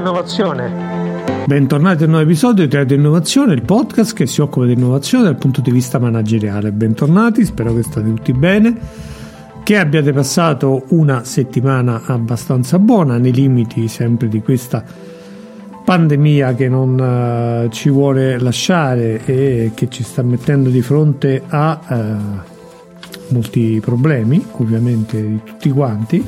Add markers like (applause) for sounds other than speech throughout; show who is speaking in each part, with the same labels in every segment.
Speaker 1: Innovazione.
Speaker 2: Bentornati a un nuovo episodio di Radio Innovazione, il podcast che si occupa di innovazione dal punto di vista manageriale. Bentornati, spero che state tutti bene, che abbiate passato una settimana abbastanza buona nei limiti sempre di questa pandemia che non uh, ci vuole lasciare e che ci sta mettendo di fronte a uh, molti problemi, ovviamente di tutti quanti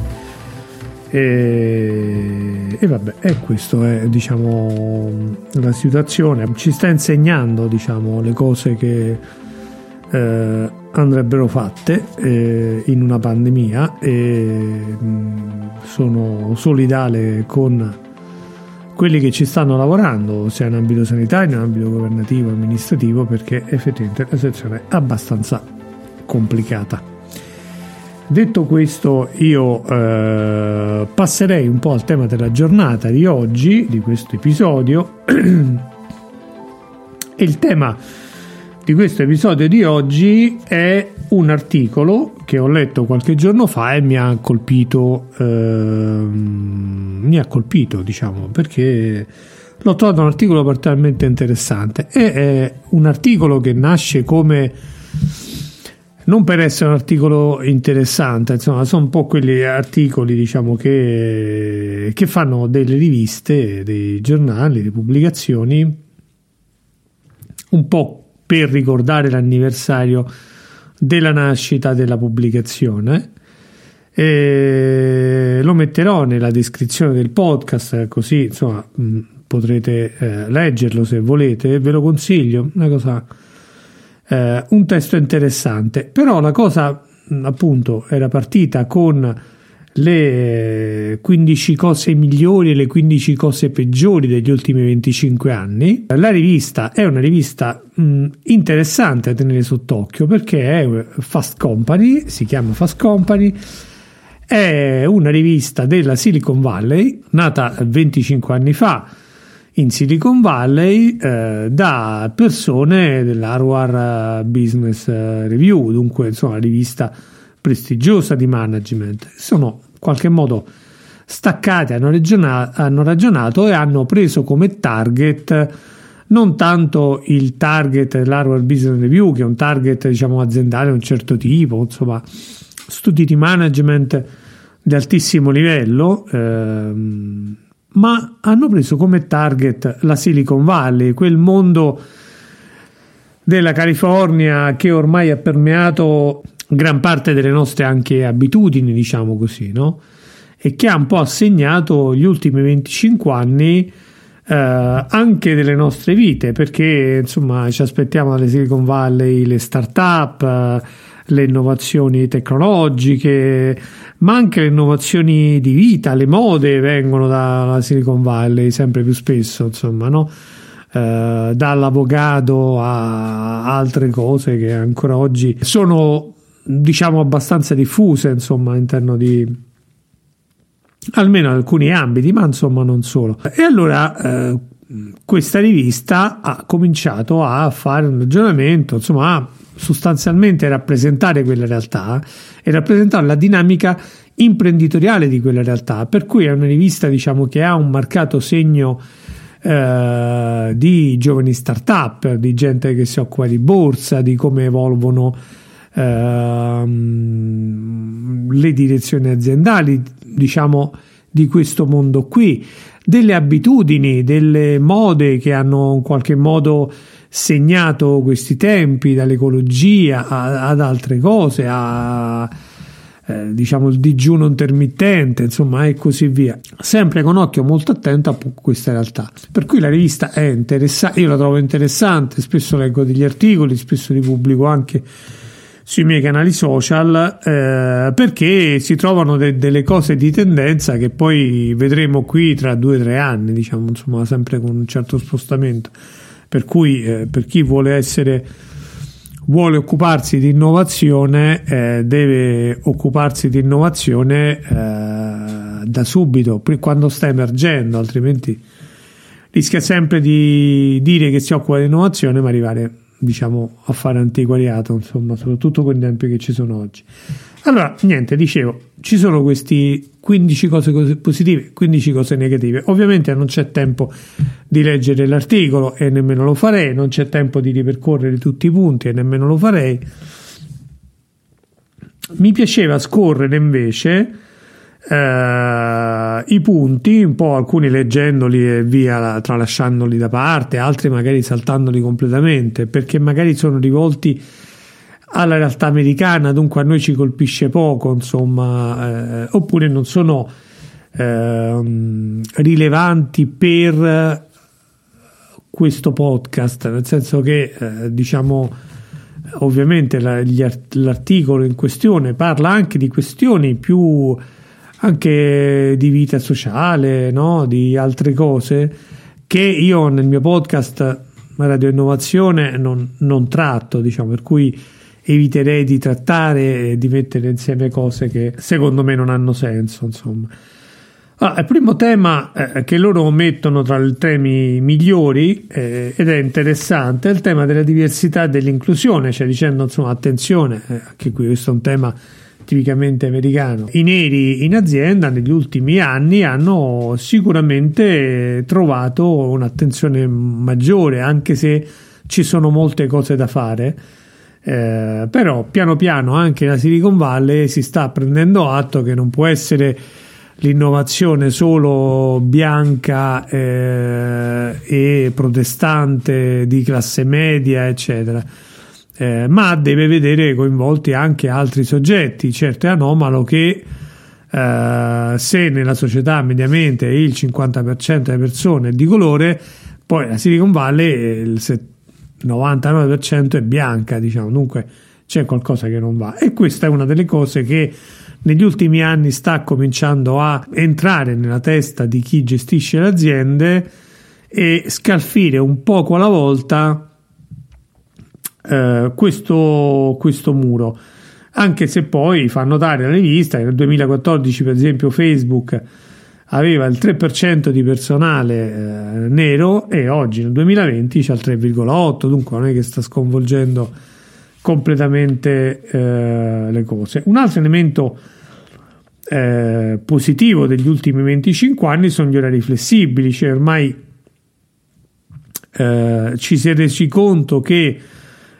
Speaker 2: e, e vabbè, e questo è diciamo la situazione. Ci sta insegnando diciamo le cose che eh, andrebbero fatte eh, in una pandemia e mh, sono solidale con quelli che ci stanno lavorando, sia in ambito sanitario, in ambito governativo, amministrativo, perché effettivamente la situazione è abbastanza complicata. Detto questo, io eh, passerei un po' al tema della giornata di oggi, di questo episodio. (clears throat) il tema di questo episodio di oggi è un articolo che ho letto qualche giorno fa e mi ha colpito, eh, mi ha colpito, diciamo, perché l'ho trovato un articolo particolarmente interessante. E è un articolo che nasce come non per essere un articolo interessante, insomma, sono un po' quegli articoli diciamo, che, che fanno delle riviste, dei giornali, delle pubblicazioni, un po' per ricordare l'anniversario della nascita della pubblicazione. E lo metterò nella descrizione del podcast, così insomma potrete eh, leggerlo se volete. Ve lo consiglio, una cosa eh, un testo interessante, però la cosa appunto era partita con le 15 cose migliori e le 15 cose peggiori degli ultimi 25 anni. La rivista è una rivista mh, interessante a tenere sott'occhio perché è Fast Company, si chiama Fast Company, è una rivista della Silicon Valley, nata 25 anni fa in Silicon Valley eh, da persone dell'Harvard Business Review, dunque insomma rivista prestigiosa di management. Sono in qualche modo staccati, hanno, ragiona- hanno ragionato e hanno preso come target non tanto il target dell'Harvard Business Review, che è un target diciamo aziendale di un certo tipo, insomma, studi di management di altissimo livello. Ehm, ma hanno preso come target la Silicon Valley, quel mondo della California che ormai ha permeato gran parte delle nostre anche abitudini, diciamo così, no? E che ha un po' assegnato gli ultimi 25 anni eh, anche delle nostre vite, perché insomma ci aspettiamo dalle Silicon Valley le start-up, eh, le innovazioni tecnologiche, ma anche le innovazioni di vita, le mode vengono dalla Silicon Valley sempre più spesso, insomma, no? Eh, dall'avocado a altre cose che ancora oggi sono diciamo abbastanza diffuse insomma all'interno di almeno alcuni ambiti ma insomma non solo e allora eh, questa rivista ha cominciato a fare un ragionamento insomma a sostanzialmente rappresentare quella realtà e rappresentare la dinamica imprenditoriale di quella realtà, per cui è una rivista diciamo che ha un marcato segno eh, di giovani start-up, di gente che si occupa di borsa, di come evolvono eh, le direzioni aziendali, diciamo di questo mondo qui, delle abitudini, delle mode che hanno in qualche modo segnato questi tempi, dall'ecologia a, ad altre cose, a eh, diciamo il digiuno intermittente, insomma, e così via. Sempre con occhio molto attento a questa realtà. Per cui la rivista è interessante, io la trovo interessante, spesso leggo degli articoli, spesso li pubblico anche sui miei canali social eh, perché si trovano de- delle cose di tendenza che poi vedremo qui tra due o tre anni, diciamo, insomma, sempre con un certo spostamento. Per cui eh, per chi vuole essere vuole occuparsi di innovazione eh, deve occuparsi di innovazione eh, da subito, quando sta emergendo, altrimenti rischia sempre di dire che si occupa di innovazione ma arrivare diciamo a fare antiquariato, insomma, soprattutto con i tempi che ci sono oggi. Allora, niente, dicevo, ci sono questi 15 cose positive, 15 cose negative. Ovviamente non c'è tempo di leggere l'articolo e nemmeno lo farei, non c'è tempo di ripercorrere tutti i punti e nemmeno lo farei. Mi piaceva scorrere invece eh, i punti, un po' alcuni leggendoli e via, tralasciandoli da parte, altri magari saltandoli completamente, perché magari sono rivolti alla realtà americana, dunque a noi ci colpisce poco, insomma, eh, oppure non sono eh, rilevanti per questo podcast, nel senso che eh, diciamo ovviamente la, gli, l'articolo in questione parla anche di questioni più anche di vita sociale, no? di altre cose che io nel mio podcast Radio Innovazione non, non tratto, diciamo, per cui eviterei di trattare e di mettere insieme cose che secondo me non hanno senso, insomma. Ah, il primo tema eh, che loro mettono tra i temi migliori eh, ed è interessante è il tema della diversità e dell'inclusione, cioè dicendo insomma attenzione, eh, anche qui questo è un tema tipicamente americano. I neri in azienda negli ultimi anni hanno sicuramente trovato un'attenzione maggiore, anche se ci sono molte cose da fare. Eh, però piano piano anche la Silicon Valley si sta prendendo atto che non può essere l'innovazione solo bianca eh, e protestante di classe media eccetera eh, ma deve vedere coinvolti anche altri soggetti. Certo è anomalo che eh, se nella società mediamente il 50% delle persone è di colore, poi la Silicon Valley il 99% è bianca, diciamo, dunque c'è qualcosa che non va. E questa è una delle cose che negli ultimi anni sta cominciando a entrare nella testa di chi gestisce le aziende e scalfire un poco alla volta eh, questo, questo muro anche se poi fa notare la rivista che nel 2014 per esempio Facebook aveva il 3% di personale eh, nero e oggi nel 2020 c'è il 3,8 dunque non è che sta sconvolgendo completamente eh, le cose. Un altro elemento eh, positivo degli ultimi 25 anni sono gli orari flessibili cioè ormai eh, ci si è resi conto che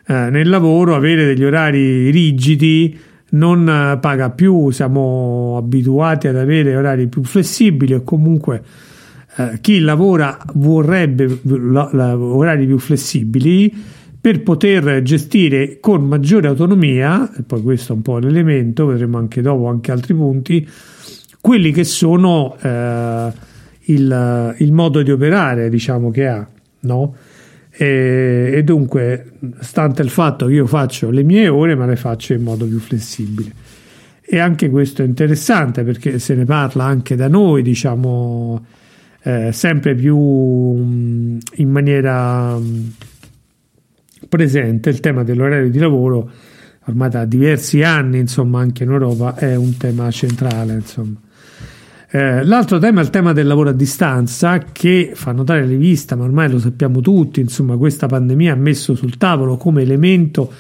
Speaker 2: eh, nel lavoro avere degli orari rigidi non eh, paga più, siamo abituati ad avere orari più flessibili o comunque eh, chi lavora vorrebbe la, la, orari più flessibili per poter gestire con maggiore autonomia, e poi questo è un po' l'elemento, vedremo anche dopo anche altri punti, quelli che sono eh, il, il, modo di operare diciamo che ha, no? E, e, dunque, stante il fatto che io faccio le mie ore, ma le faccio in modo più flessibile. E anche questo è interessante perché se ne parla anche da noi, diciamo, eh, sempre più um, in maniera um, presente il tema dell'orario di lavoro ormai da diversi anni, insomma, anche in Europa è un tema centrale, insomma. Eh, l'altro tema è il tema del lavoro a distanza che fa notare la rivista, ma ormai lo sappiamo tutti, insomma questa pandemia ha messo sul tavolo come elemento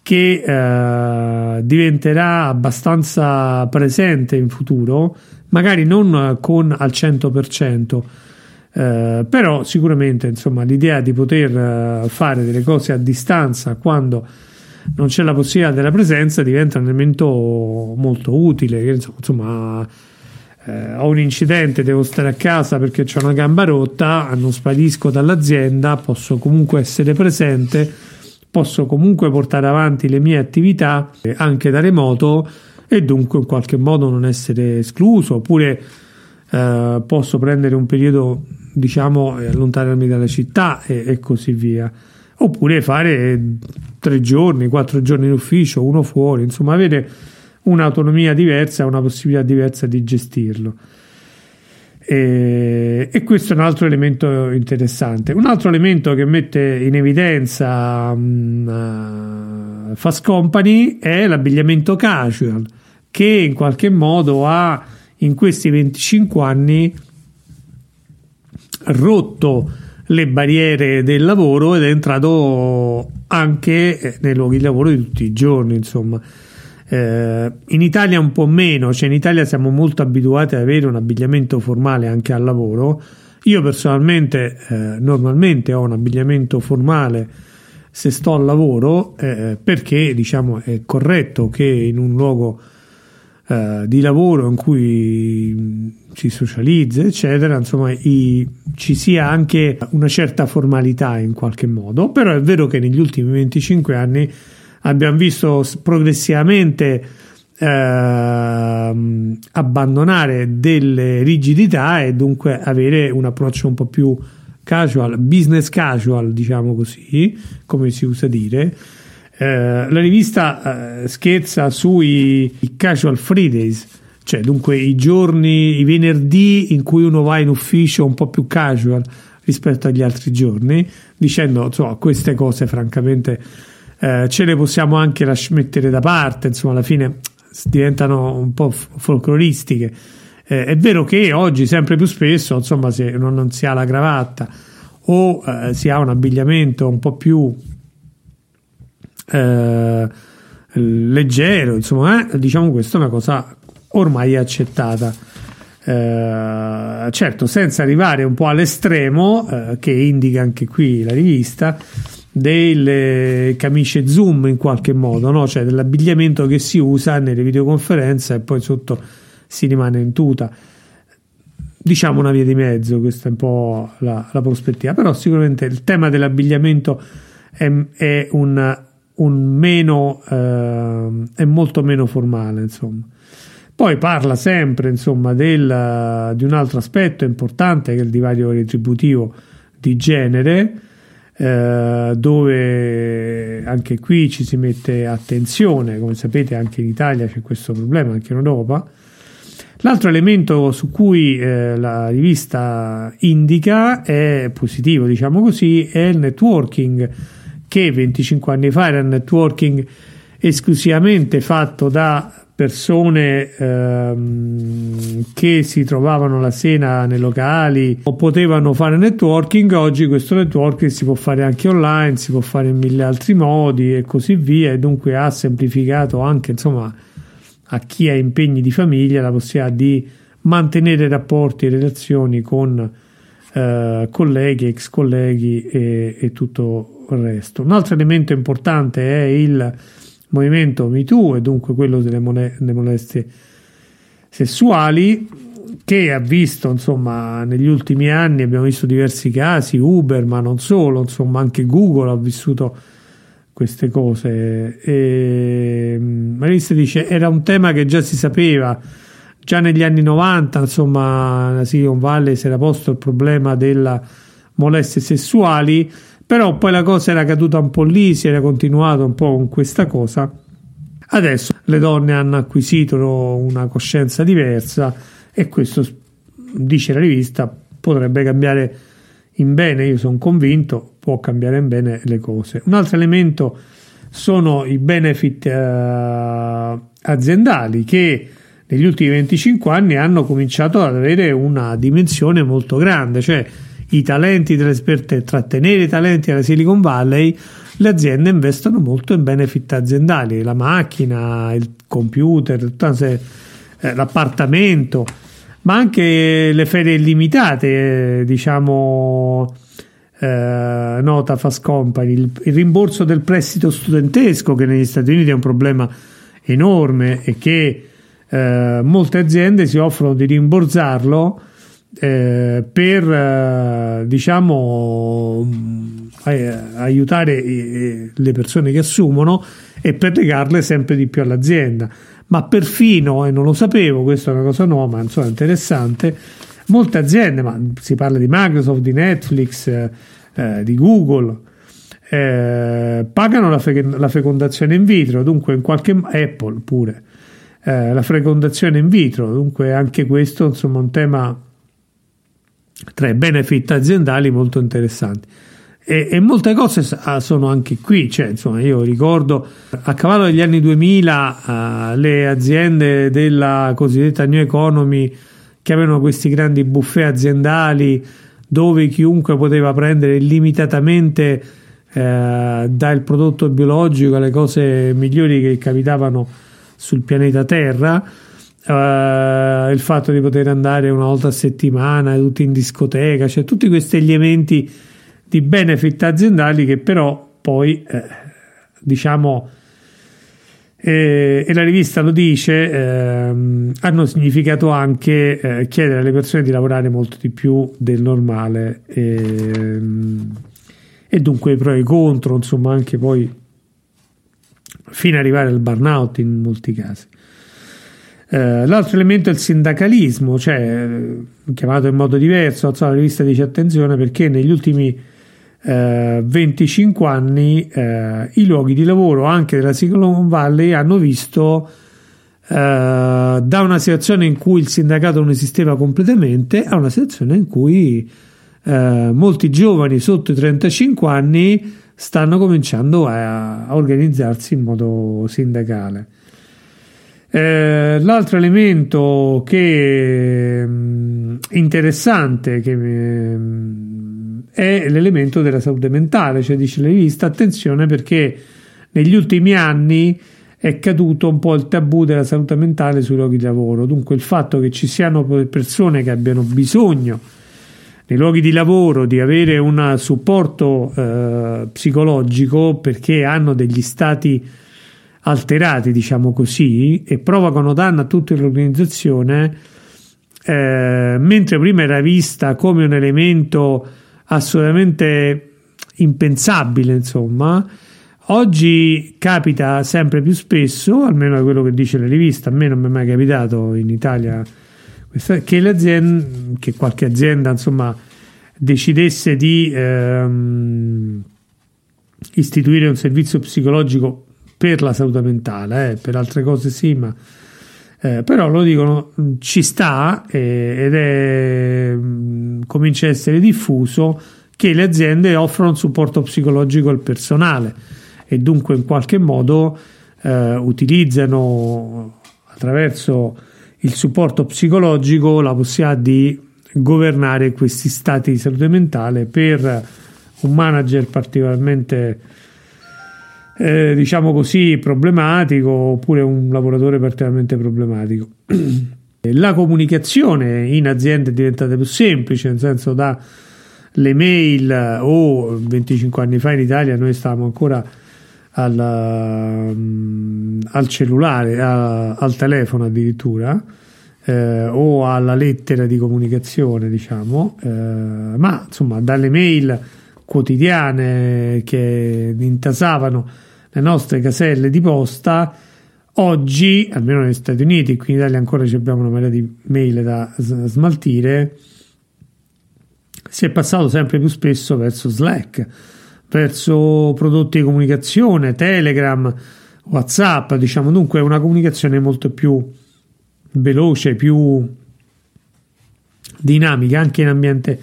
Speaker 2: che eh, diventerà abbastanza presente in futuro, magari non con al 100%, eh, però sicuramente insomma, l'idea di poter eh, fare delle cose a distanza quando non c'è la possibilità della presenza diventa un elemento molto utile, insomma eh, ho un incidente, devo stare a casa perché ho una gamba rotta, non sparisco dall'azienda, posso comunque essere presente, posso comunque portare avanti le mie attività eh, anche da remoto e dunque in qualche modo non essere escluso oppure eh, posso prendere un periodo diciamo e allontanarmi dalla città e, e, così via. Oppure fare tre giorni, quattro giorni in ufficio, uno fuori, insomma avere un'autonomia diversa, una possibilità diversa di gestirlo. E, e, questo è un altro elemento interessante. Un altro elemento che mette in evidenza um, uh, Fast Company è l'abbigliamento casual, che in qualche modo ha in questi 25 anni rotto le barriere del lavoro ed è entrato anche nei luoghi di lavoro di tutti i giorni, insomma Eh, in Italia un po' meno, cioè in Italia siamo molto abituati ad avere un abbigliamento formale anche al lavoro. Io personalmente eh, normalmente ho un abbigliamento formale se sto al lavoro eh, perché diciamo è corretto che in un luogo eh, di lavoro in cui si socializza eccetera insomma i, ci sia anche una certa formalità in qualche modo però è vero che negli ultimi 25 anni abbiamo visto progressivamente eh, abbandonare delle rigidità e dunque avere un approccio un po' più casual, business casual, diciamo così, come si usa dire. Eh, la rivista eh, scherza sui casual Fridays, cioè dunque i giorni, i venerdì in cui uno va in ufficio un po' più casual rispetto agli altri giorni, dicendo insomma queste cose francamente eh, ce le possiamo anche lasci- mettere da parte, insomma alla fine diventano un po' folcloristiche. Eh, è vero che oggi sempre più spesso, insomma, se non, non si ha la cravatta o eh, si ha un abbigliamento un po' più eh, leggero, insomma, eh, diciamo questa è una cosa ormai accettata. Eh, certo, senza arrivare un po' all'estremo, che indica anche qui la rivista, delle camicie zoom in qualche modo, no? cioè dell'abbigliamento che si usa nelle videoconferenze e poi sotto si rimane in tuta. Diciamo una via di mezzo, questa è un po' la, la prospettiva, però sicuramente il tema dell'abbigliamento è, è un, un meno, eh, è molto meno formale, insomma. Poi parla sempre, insomma, del, di un altro aspetto importante che è il divario retributivo di genere, eh, dove anche qui ci si mette attenzione, come sapete anche in Italia c'è questo problema, anche in Europa. L'altro elemento su cui eh, la rivista indica è positivo, diciamo così, è il networking, che 25 anni fa era il networking esclusivamente fatto da persone ehm, che si trovavano la sera nei locali o potevano fare networking, oggi questo networking si può fare anche online, si può fare in mille altri modi e così via e dunque ha semplificato anche insomma a chi ha impegni di famiglia la possibilità di mantenere rapporti e relazioni con eh, colleghi, ex colleghi e, e tutto il resto. Un altro elemento importante è il movimento MeToo e dunque quello delle, mole- delle molestie sessuali che ha visto insomma negli ultimi anni abbiamo visto diversi casi Uber ma non solo insomma anche Google ha vissuto queste cose. E mm, Marista dice era un tema che già si sapeva già negli anni 90 insomma la Silicon Valley si era posto il problema della molestie sessuali però poi la cosa era caduta un po' lì, si era continuato un po' con questa cosa. Adesso le donne hanno acquisito una coscienza diversa e questo, dice la rivista, potrebbe cambiare in bene, io sono convinto, può cambiare in bene le cose. Un altro elemento sono i benefit eh, aziendali che negli ultimi 25 anni hanno cominciato ad avere una dimensione molto grande, cioè i talenti dell'esperto trattenere i talenti della Silicon Valley, le aziende investono molto in benefit aziendali, la macchina, il computer, eh, l'appartamento, ma anche le ferie illimitate, eh, diciamo eh, nota Fast Company, il, il rimborso del prestito studentesco che negli Stati Uniti è un problema enorme e che eh, molte aziende si offrono di rimborsarlo eh, per eh, diciamo aiutare eh, le persone che assumono e per legarle sempre di più all'azienda. Ma perfino e non lo sapevo questa è una cosa nuova ma insomma interessante molte aziende ma si parla di Microsoft di Netflix eh, eh di Google eh, pagano la, fe- la, fecondazione in vitro dunque in qualche Apple pure la fecondazione in vitro dunque anche questo insomma un tema tre benefit aziendali molto interessanti. E, e, molte cose ah, sono anche qui, cioè, insomma, io ricordo a cavallo degli anni 2000 uh, le aziende della cosiddetta New Economy che avevano questi grandi buffet aziendali dove chiunque poteva prendere illimitatamente eh, dal prodotto biologico alle cose migliori che capitavano sul pianeta Terra. Uh, il fatto di poter andare una volta a settimana tutti in discoteca, cioè tutti questi elementi di benefit aziendali che però poi eh, diciamo e, e, la rivista lo dice, ehm, hanno significato anche eh, chiedere alle persone di lavorare molto di più del normale e, ehm, e dunque i pro e i contro, insomma anche poi fino ad arrivare al burnout in molti casi. Eh, l'altro elemento è il sindacalismo, cioè chiamato in modo diverso, la rivista dice attenzione perché negli ultimi eh, 25 anni eh, i luoghi di lavoro anche della Silicon Valley hanno visto eh, da una situazione in cui il sindacato non esisteva completamente a una situazione in cui eh, molti giovani sotto i 35 anni stanno cominciando a, a organizzarsi in modo sindacale. Eh, l'altro elemento che mm, interessante che mm, è l'elemento della salute mentale, cioè dice la rivista attenzione perché negli ultimi anni è caduto un po' il tabù della salute mentale sui luoghi di lavoro, dunque il fatto che ci siano persone che abbiano bisogno nei luoghi di lavoro di avere un supporto eh, psicologico perché hanno degli stati alterati, diciamo così, e provocano danno a tutta l'organizzazione, eh, mentre prima era vista come un elemento assolutamente impensabile, insomma. Oggi capita sempre più spesso, almeno quello che dice la rivista, a me non mi è mai capitato in Italia che, che qualche azienda insomma, decidesse di ehm, istituire un servizio psicologico per la salute mentale, eh, per altre cose sì, ma eh, però lo dicono ci sta eh, ed è mh, comincia a essere diffuso che le aziende offrono supporto psicologico al personale e dunque in qualche modo eh, utilizzano attraverso il supporto psicologico la possibilità di governare questi stati di salute mentale per un manager particolarmente eh, diciamo così, problematico oppure un lavoratore particolarmente problematico. (clears throat) La comunicazione in azienda è diventata più semplice, nel senso da le mail o 25 anni fa in Italia noi stavamo ancora al, um, al cellulare, a, al telefono addirittura. Eh, o alla lettera di comunicazione, diciamo, eh, ma insomma dalle mail quotidiane che intasavano le nostre caselle di posta oggi, almeno negli Stati Uniti, qui in Italia ancora abbiamo una marea di mail da smaltire, si è passato sempre più spesso verso Slack, verso prodotti di comunicazione, Telegram, WhatsApp, diciamo. Dunque una comunicazione molto più veloce, più dinamica anche in ambiente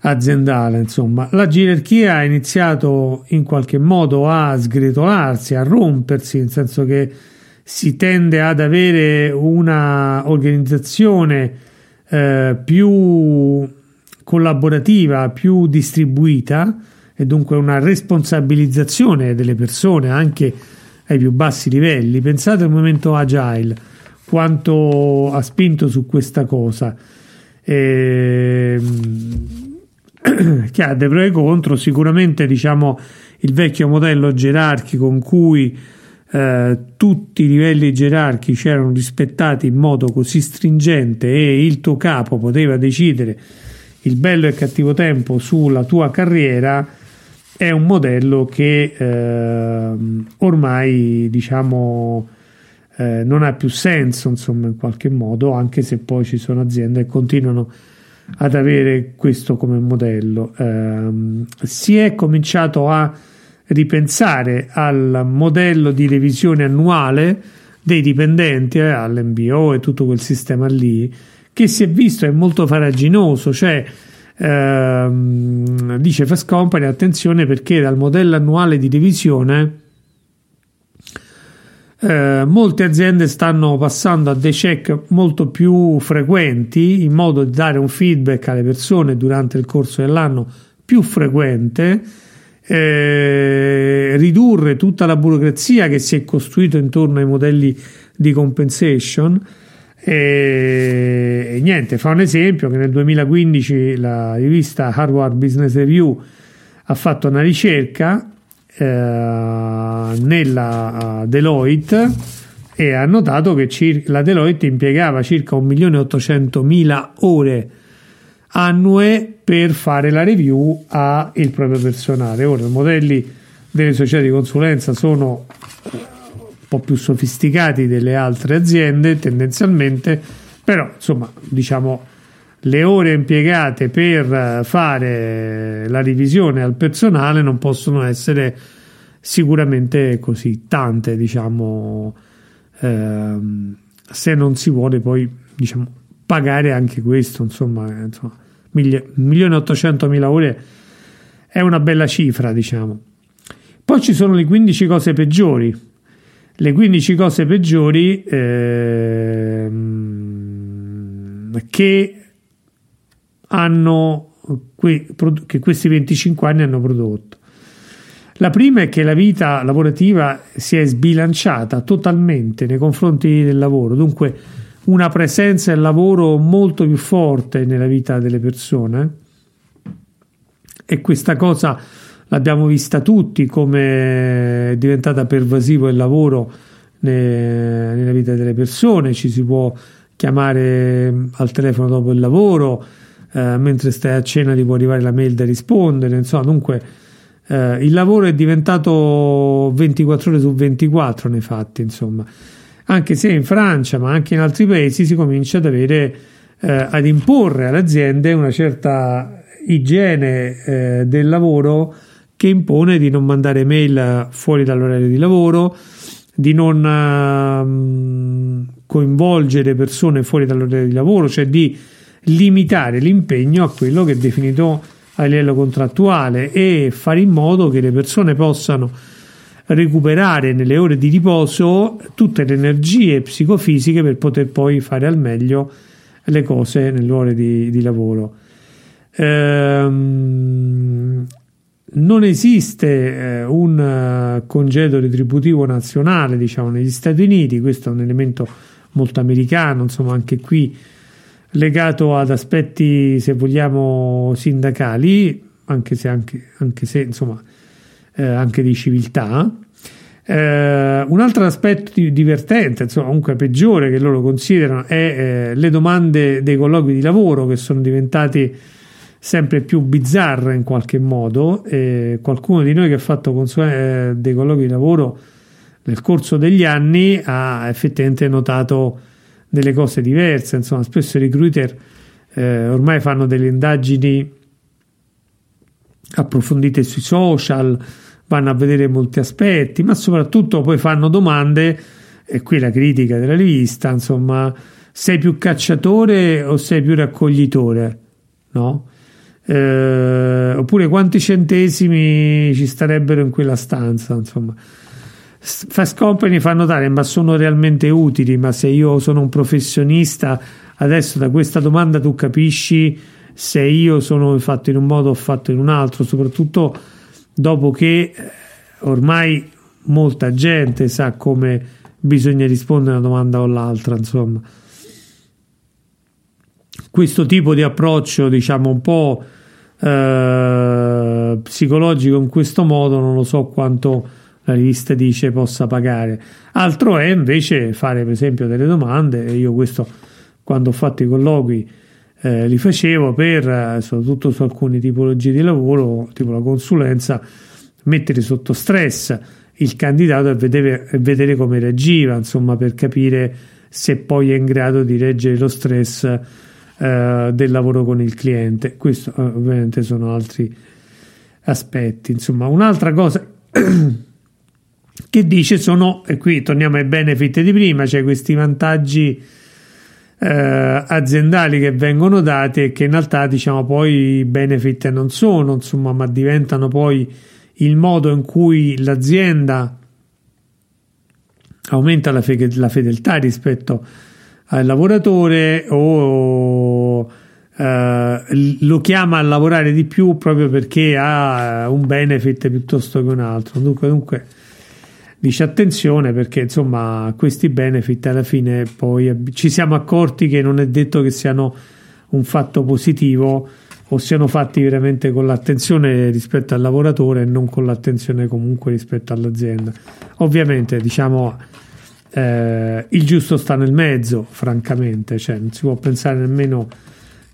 Speaker 2: aziendale. Insomma, la gerarchia ha iniziato in qualche modo a sgretolarsi, a rompersi, nel senso che si tende ad avere una organizzazione eh, più collaborativa, più distribuita e dunque una responsabilizzazione delle persone anche ai più bassi livelli. Pensate al momento agile, quanto ha spinto su questa cosa. E, ehm, (clears throat) che ha dei pro e contro, sicuramente diciamo il vecchio modello gerarchico in cui eh, tutti i livelli gerarchici erano rispettati in modo così stringente e il tuo capo poteva decidere il bello e cattivo tempo sulla tua carriera è un modello che eh, ormai diciamo eh, non ha più senso insomma in qualche modo anche se poi ci sono aziende che continuano a ad avere questo come modello. Eh, si è cominciato a ripensare al modello di revisione annuale dei dipendenti, eh, all'MBO e tutto quel sistema lì, che si è visto è molto faraginoso, cioè ehm, dice Fast Company attenzione perché dal modello annuale di revisione eh, molte aziende stanno passando a dei check molto più frequenti in modo da dare un feedback alle persone durante il corso dell'anno più frequente eh, ridurre tutta la burocrazia che si è costruita intorno ai modelli di compensation. E, e niente, fa un esempio che nel 2015 la rivista Harvard Business Review ha fatto una ricerca eh, nella Deloitte e ha notato che cir- la Deloitte impiegava circa 1.800.000 ore annue per fare la review al proprio personale. Ora, i modelli delle società di consulenza sono un po' più sofisticati delle altre aziende tendenzialmente, però insomma, diciamo le ore impiegate per fare la revisione al personale non possono essere sicuramente così tante, diciamo, ehm, se non si vuole poi diciamo, pagare anche questo, insomma, eh, insomma 1.800.000 ore è una bella cifra, diciamo. Poi ci sono le 15 cose peggiori. Le 15 cose peggiori ehm, che hanno che questi 25 anni hanno prodotto. La prima è che la vita lavorativa si è sbilanciata totalmente nei confronti del lavoro, dunque una presenza del lavoro molto più forte nella vita delle persone. E questa cosa l'abbiamo vista tutti come è diventata pervasivo il lavoro nella vita delle persone, ci si può chiamare al telefono dopo il lavoro, eh, mentre stai a cena ti può arrivare la mail da rispondere, insomma, dunque eh, il lavoro è diventato 24 ore su 24 nei fatti, insomma. Anche se in Francia, ma anche in altri paesi, si comincia ad avere eh, ad imporre alle aziende una certa igiene eh, del lavoro che impone di non mandare mail fuori dall'orario di lavoro, di non uh, coinvolgere persone fuori dall'orario di lavoro, cioè di limitare l'impegno a quello che è definito a livello contrattuale e fare in modo che le persone possano recuperare nelle ore di riposo tutte le energie psicofisiche per poter poi fare al meglio le cose nelle ore di, di lavoro. Ehm, non esiste eh, un uh, congedo retributivo nazionale, diciamo, negli Stati Uniti, questo è un elemento molto americano, insomma, anche qui legato ad aspetti, se vogliamo, sindacali, anche se, anche, anche se insomma, eh, anche di civiltà. Eh, un altro aspetto divertente, insomma, comunque peggiore che loro considerano è eh, le domande dei colloqui di lavoro che sono diventati sempre più bizzarre in qualche modo. Qualcuno di noi che ha fatto consum- eh, dei colloqui di lavoro nel corso degli anni ha effettivamente notato delle cose diverse. Insomma, spesso i recruiter eh, ormai fanno delle indagini approfondite sui social vanno a vedere molti aspetti, ma soprattutto poi fanno domande, e qui la critica della rivista, insomma, sei più cacciatore o sei più raccoglitore? No? Eh, oppure quanti centesimi ci starebbero in quella stanza, insomma. Fast company fa notare, ma sono realmente utili, ma se io sono un professionista, adesso da questa domanda tu capisci se io sono fatto in un modo o fatto in un altro, soprattutto dopo che eh, ormai molta gente sa come bisogna rispondere a una domanda o l'altra, insomma. Questo tipo di approccio, diciamo, un po' eh, psicologico in questo modo, non lo so quanto la rivista dice possa pagare. Altro è invece fare, per esempio, delle domande, io questo quando ho fatto i colloqui eh, li facevo per, eh, soprattutto su alcune tipologie di lavoro, tipo la consulenza, mettere sotto stress il candidato e vedere, vedere come reagiva, insomma, per capire se poi è in grado di reggere lo stress eh, del lavoro con il cliente. Questo eh, ovviamente sono altri aspetti. Insomma, un'altra cosa (clears throat) che dice sono, e qui torniamo ai benefit di prima, cioè questi vantaggi eh, aziendali che vengono dati e che in realtà diciamo poi benefit non sono, insomma, ma diventano poi il modo in cui l'azienda aumenta la, fe- la fedeltà rispetto al lavoratore o eh, lo chiama a lavorare di più proprio perché ha un benefit piuttosto che un altro. Dunque, dunque dice attenzione perché insomma questi benefit alla fine poi ci siamo accorti che non è detto che siano un fatto positivo o siano fatti veramente con l'attenzione rispetto al lavoratore e non con l'attenzione comunque rispetto all'azienda. Ovviamente, diciamo, eh, il giusto sta nel mezzo, francamente, cioè non si può pensare nemmeno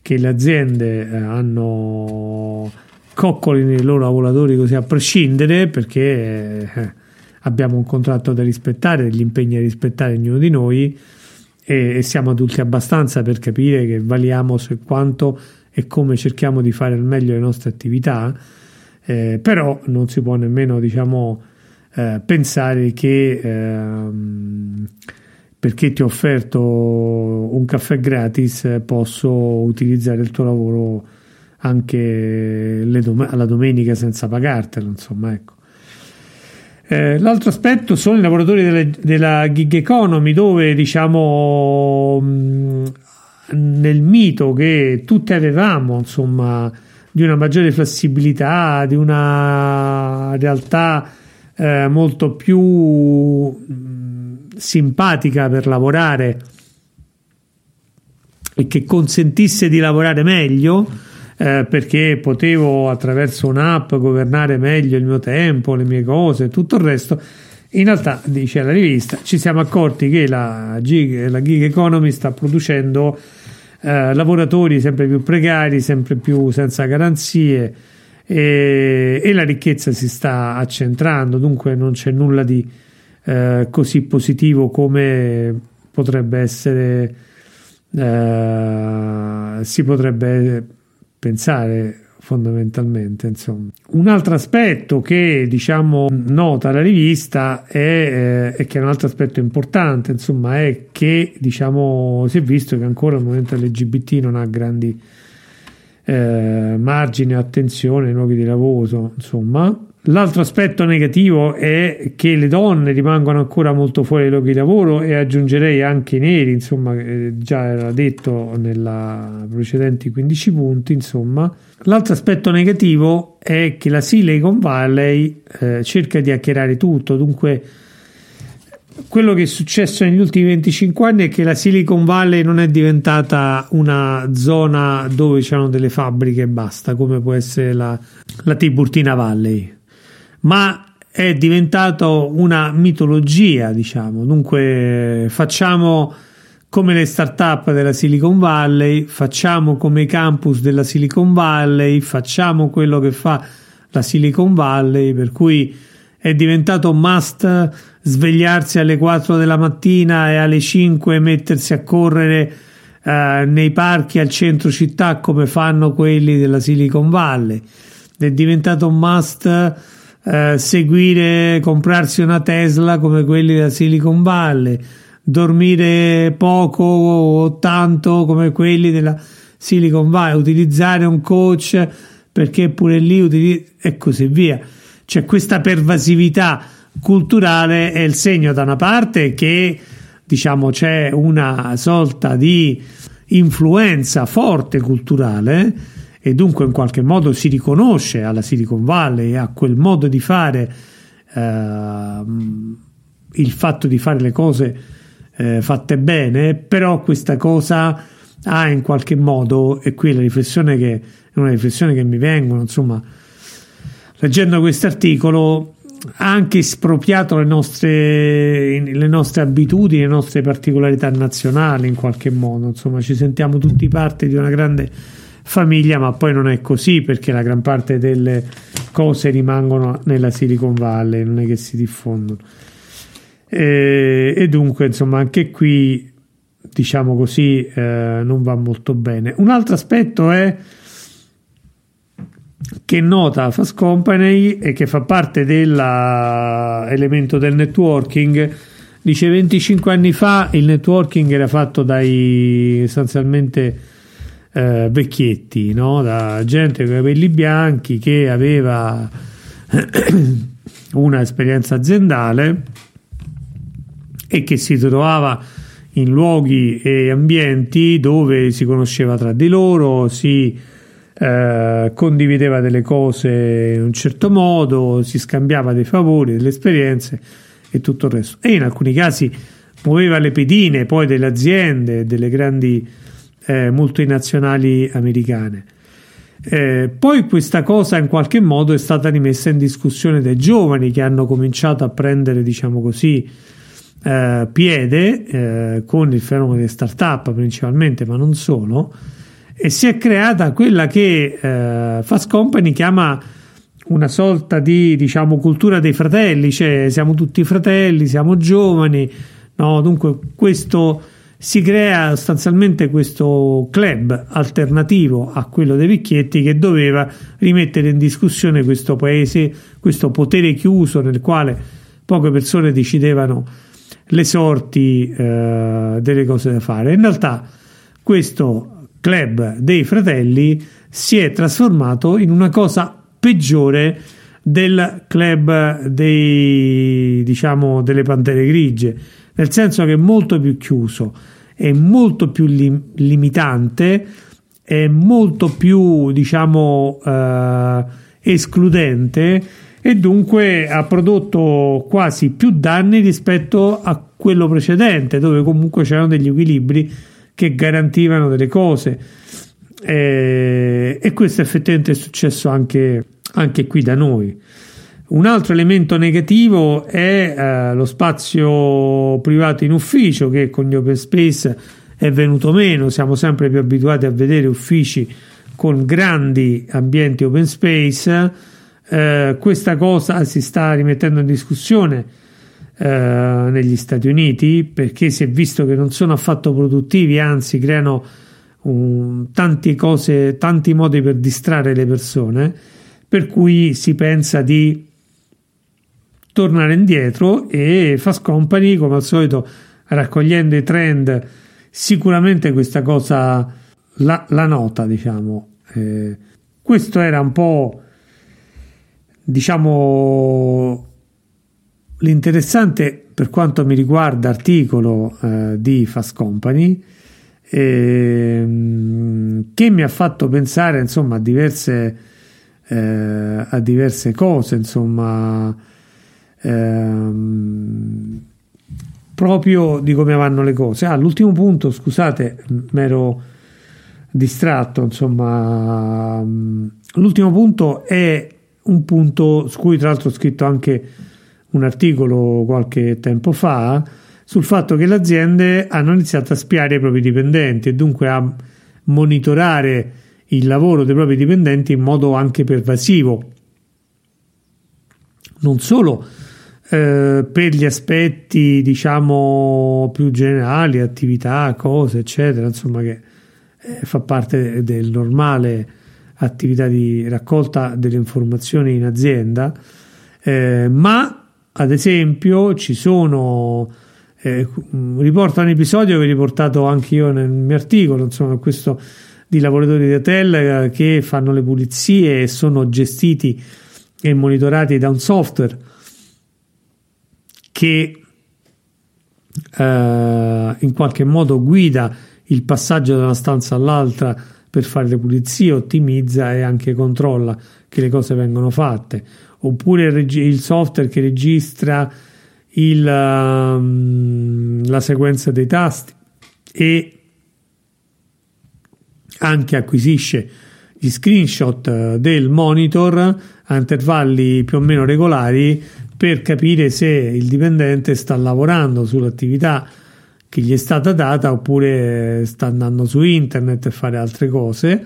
Speaker 2: che le aziende eh, hanno coccoli nei loro lavoratori così a prescindere perché eh, abbiamo un contratto da rispettare, degli impegni da rispettare ognuno di noi e, e siamo adulti abbastanza per capire che valiamo su quanto e come cerchiamo di fare al meglio le nostre attività, eh, però non si può nemmeno diciamo, eh, pensare che ehm, perché ti ho offerto un caffè gratis posso utilizzare il tuo lavoro anche dom- alla domenica senza pagartelo, insomma, ecco. Eh, l'altro aspetto sono i lavoratori delle, della gig economy dove diciamo nel mito che tutti avevamo, insomma, di una maggiore flessibilità, di una realtà eh, molto più mh, simpatica per lavorare e che consentisse di lavorare meglio. Eh, perché potevo attraverso un'app governare meglio il mio tempo, le mie cose e tutto il resto. In realtà, dice la rivista, ci siamo accorti che la gig, la gig economy sta producendo eh, lavoratori sempre più precari, sempre più senza garanzie e, e, la ricchezza si sta accentrando, dunque non c'è nulla di eh, così positivo come potrebbe essere, eh, si potrebbe pensare fondamentalmente. Insomma. Un altro aspetto che diciamo nota la rivista è, eh, che è un altro aspetto importante, insomma, è che diciamo si è visto che ancora il movimento LGBT non ha grandi eh, margini attenzione ai luoghi di lavoro, insomma. L'altro aspetto negativo è che le donne rimangono ancora molto fuori dai luoghi di lavoro e aggiungerei anche i neri, insomma, già era detto nella precedenti 15 punti, insomma. L'altro aspetto negativo è che la Silicon Valley eh, cerca di hackerare tutto, dunque quello che è successo negli ultimi 25 anni è che la Silicon Valley non è diventata una zona dove c'erano delle fabbriche e basta, come può essere la, la Tiburtina Valley ma è diventato una mitologia, diciamo. Dunque, facciamo come le start-up della Silicon Valley, facciamo come i campus della Silicon Valley, facciamo quello che fa la Silicon Valley, per cui è diventato must svegliarsi alle 4 della mattina e alle 5 mettersi a correre eh, nei parchi al centro città come fanno quelli della Silicon Valley. È diventato must eh, seguire, comprarsi una Tesla come quelli da Silicon Valley, dormire poco o tanto come quelli della Silicon Valley, utilizzare un coach perché pure lì utilizz- e così via. C'è questa pervasività culturale è il segno da una parte che diciamo c'è una sorta di influenza forte culturale e dunque in qualche modo si riconosce alla Silicon Valley e a quel modo di fare eh, il fatto di fare le cose eh, fatte bene, però questa cosa ha in qualche modo, e qui la riflessione che è una riflessione che mi vengono, insomma, leggendo questo articolo, ha anche espropriato le nostre, le nostre abitudini, le nostre particolarità nazionali in qualche modo, insomma, ci sentiamo tutti parte di una grande famiglia, ma poi non è così perché la gran parte delle cose rimangono nella Silicon Valley, non è che si diffondono. E, e dunque, insomma, anche qui, diciamo così, eh, non va molto bene. Un altro aspetto è che nota Fast Company e che fa parte dell'elemento del networking. Dice 25 anni fa il networking era fatto dai sostanzialmente eh, vecchietti, no? da gente con i capelli bianchi che aveva (clears throat) una esperienza aziendale e che si trovava in luoghi e ambienti dove si conosceva tra di loro, si eh, condivideva delle cose in un certo modo, si scambiava dei favori, delle esperienze e tutto il resto. E in alcuni casi muoveva le pedine poi delle aziende, delle grandi eh, multinazionali americane. Eh, poi questa cosa in qualche modo è stata rimessa in discussione dai giovani che hanno cominciato a prendere, diciamo così, eh, piede eh, con il fenomeno delle start-up principalmente, ma non solo, e si è creata quella che eh, Fast Company chiama una sorta di diciamo cultura dei fratelli, cioè siamo tutti fratelli, siamo giovani, no? dunque questo si crea sostanzialmente questo club alternativo a quello dei vecchietti che doveva rimettere in discussione questo paese, questo potere chiuso nel quale poche persone decidevano le sorti eh, delle cose da fare. In realtà questo club dei fratelli si è trasformato in una cosa peggiore del club dei, diciamo, delle pantere grigie, nel senso che è molto più chiuso, è molto più lim- limitante, è molto più, diciamo, eh, escludente e dunque ha prodotto quasi più danni rispetto a quello precedente, dove comunque c'erano degli equilibri che garantivano delle cose. E, e questo effettivamente è successo anche, anche, qui da noi. Un altro elemento negativo è eh, lo spazio privato in ufficio che con gli open space è venuto meno, siamo sempre più abituati a vedere uffici con grandi ambienti open space. Eh, questa cosa si sta rimettendo in discussione eh, negli Stati Uniti perché si è visto che non sono affatto produttivi, anzi creano um, tante cose, tanti modi per distrarre le persone, per cui si pensa di tornare indietro e Fast Company, come al solito, raccogliendo i trend, sicuramente questa cosa la, la nota, diciamo. Eh, questo era un po' diciamo l'interessante per quanto mi riguarda articolo eh, di Fast Company ehm, che mi ha fatto pensare insomma a diverse eh, a diverse cose insomma ehm, proprio di come vanno le cose ah, l'ultimo punto scusate mi ero distratto insomma l'ultimo punto è un punto su cui tra l'altro ho scritto anche un articolo qualche tempo fa sul fatto che le aziende hanno iniziato a spiare i propri dipendenti e dunque a monitorare il lavoro dei propri dipendenti in modo anche pervasivo. Non solo eh, per gli aspetti, diciamo, più generali, attività, cose, eccetera, insomma, che eh, fa parte del normale attività di raccolta delle informazioni in azienda, eh, ma ad esempio ci sono, eh, riporta un episodio che ho riportato anche io nel mio articolo, insomma questo di lavoratori di hotel eh, che fanno le pulizie e sono gestiti e monitorati da un software che eh, in qualche modo guida il passaggio da una stanza all'altra per fare le pulizie, ottimizza e anche controlla che le cose vengano fatte. Oppure il software che registra il, um, la sequenza dei tasti e anche acquisisce gli screenshot eh, del monitor a intervalli più o meno regolari per capire se il dipendente sta lavorando sull'attività che gli è stata data oppure sta andando su internet a fare altre cose.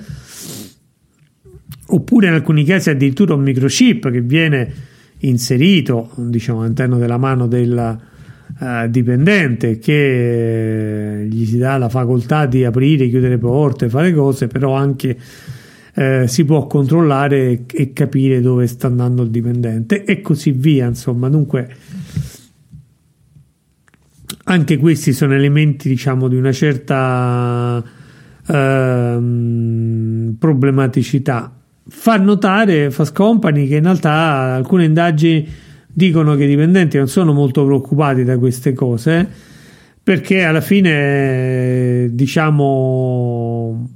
Speaker 2: Oppure in alcuni casi addirittura un microchip che viene inserito diciamo all'interno della mano del uh, dipendente che gli si dà la facoltà di aprire, chiudere porte, fare cose però anche eh, si può controllare e capire dove sta andando il dipendente e così via insomma dunque anche questi sono elementi, diciamo, di una certa ehm, problematicità. Fa notare Fast Company che in realtà alcune indagini dicono che i dipendenti non sono molto preoccupati da queste cose perché alla fine diciamo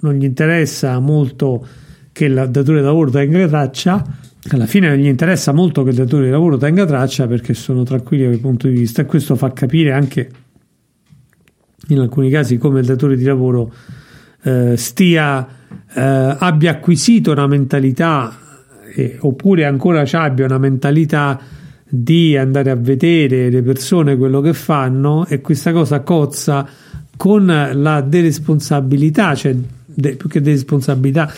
Speaker 2: non gli interessa molto che il datore di lavoro tenga traccia. Alla fine non gli interessa molto che il datore di lavoro tenga traccia perché sono tranquilli dal punto di vista. E questo fa capire anche in alcuni casi come il datore di lavoro eh, stia eh, abbia acquisito una mentalità eh, oppure ancora abbia una mentalità di andare a vedere le persone quello che fanno e questa cosa cozza con la deresponsabilità, cioè de, più che deresponsabilità,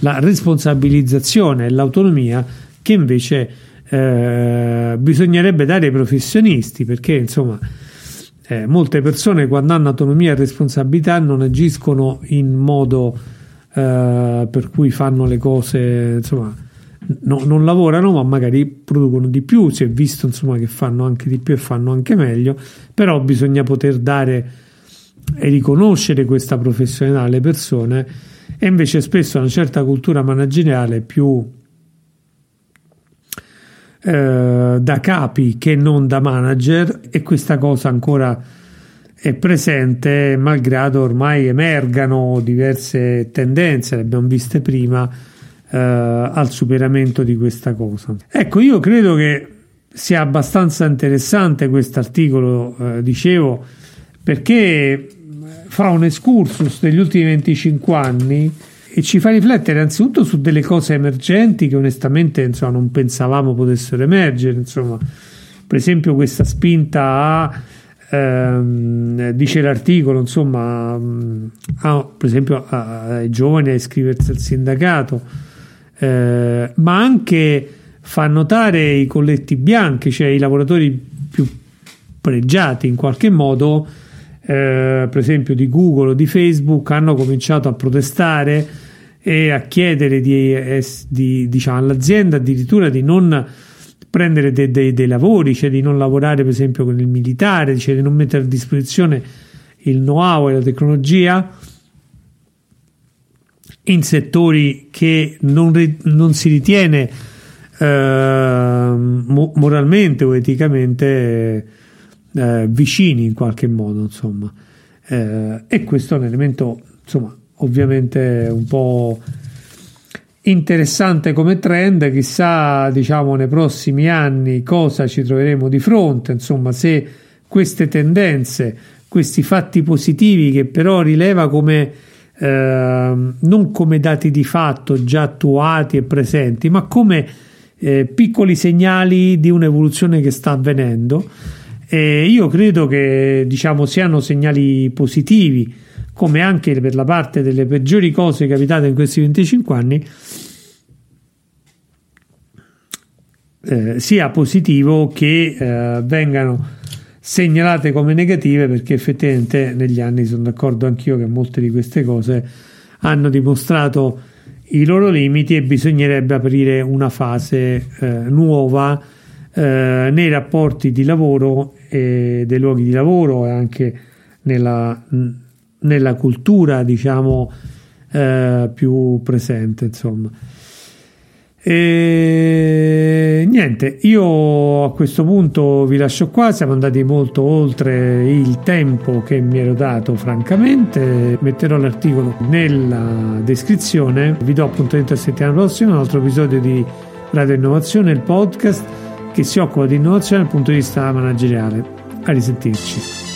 Speaker 2: la responsabilizzazione e l'autonomia che invece eh, bisognerebbe dare ai professionisti perché insomma eh, molte persone quando hanno autonomia e responsabilità non agiscono in modo eh, per cui fanno le cose insomma no, non lavorano ma magari producono di più. Si è visto insomma che fanno anche di più e fanno anche meglio però bisogna poter dare e riconoscere questa professionalità alle persone e invece spesso una certa cultura manageriale più eh, da capi che non da manager e questa cosa ancora è presente malgrado ormai emergano diverse tendenze, le abbiamo viste prima, eh, al superamento di questa cosa. Ecco, io credo che sia abbastanza interessante questo articolo, eh, dicevo, perché fa un excursus degli ultimi 25 anni e ci fa riflettere anzitutto su delle cose emergenti che onestamente insomma, non pensavamo potessero emergere. Insomma, per esempio, questa spinta a ehm, dice l'articolo, insomma, a, per esempio ai giovani a iscriversi al sindacato, eh, ma anche fa notare i colletti bianchi, cioè i lavoratori più pregiati in qualche modo eh, per esempio di Google o di Facebook hanno cominciato a protestare e a chiedere di, eh, di, diciamo, all'azienda addirittura di non prendere dei, dei, dei, lavori, cioè di non lavorare per esempio con il militare, cioè di non mettere a disposizione il know-how e la tecnologia in settori che non, non si ritiene eh, moralmente o eticamente eh, vicini in qualche modo, insomma. Eh, e questo è un elemento, insomma, ovviamente un po' interessante come trend, chissà, diciamo, nei prossimi anni cosa ci troveremo di fronte, insomma, se queste tendenze, questi fatti positivi che però rileva come eh, non come dati di fatto già attuati e presenti, ma come eh, piccoli segnali di un'evoluzione che sta avvenendo e io credo che diciamo, siano segnali positivi, come anche per la parte delle peggiori cose capitate in questi 25 anni, eh, sia positivo che eh, vengano segnalate come negative perché effettivamente negli anni sono d'accordo anch'io che molte di queste cose hanno dimostrato i loro limiti e bisognerebbe aprire una fase eh, nuova nei rapporti di lavoro e dei luoghi di lavoro e anche nella, nella cultura diciamo eh, più presente insomma. E niente io a questo punto vi lascio qua. Siamo andati molto oltre il tempo che mi ero dato francamente. Metterò l'articolo nella descrizione. Vi do appuntamento a settimana prossima un altro episodio di Radio Innovazione il podcast che si occupa di innovazione dal punto di vista manageriale. A risentirci.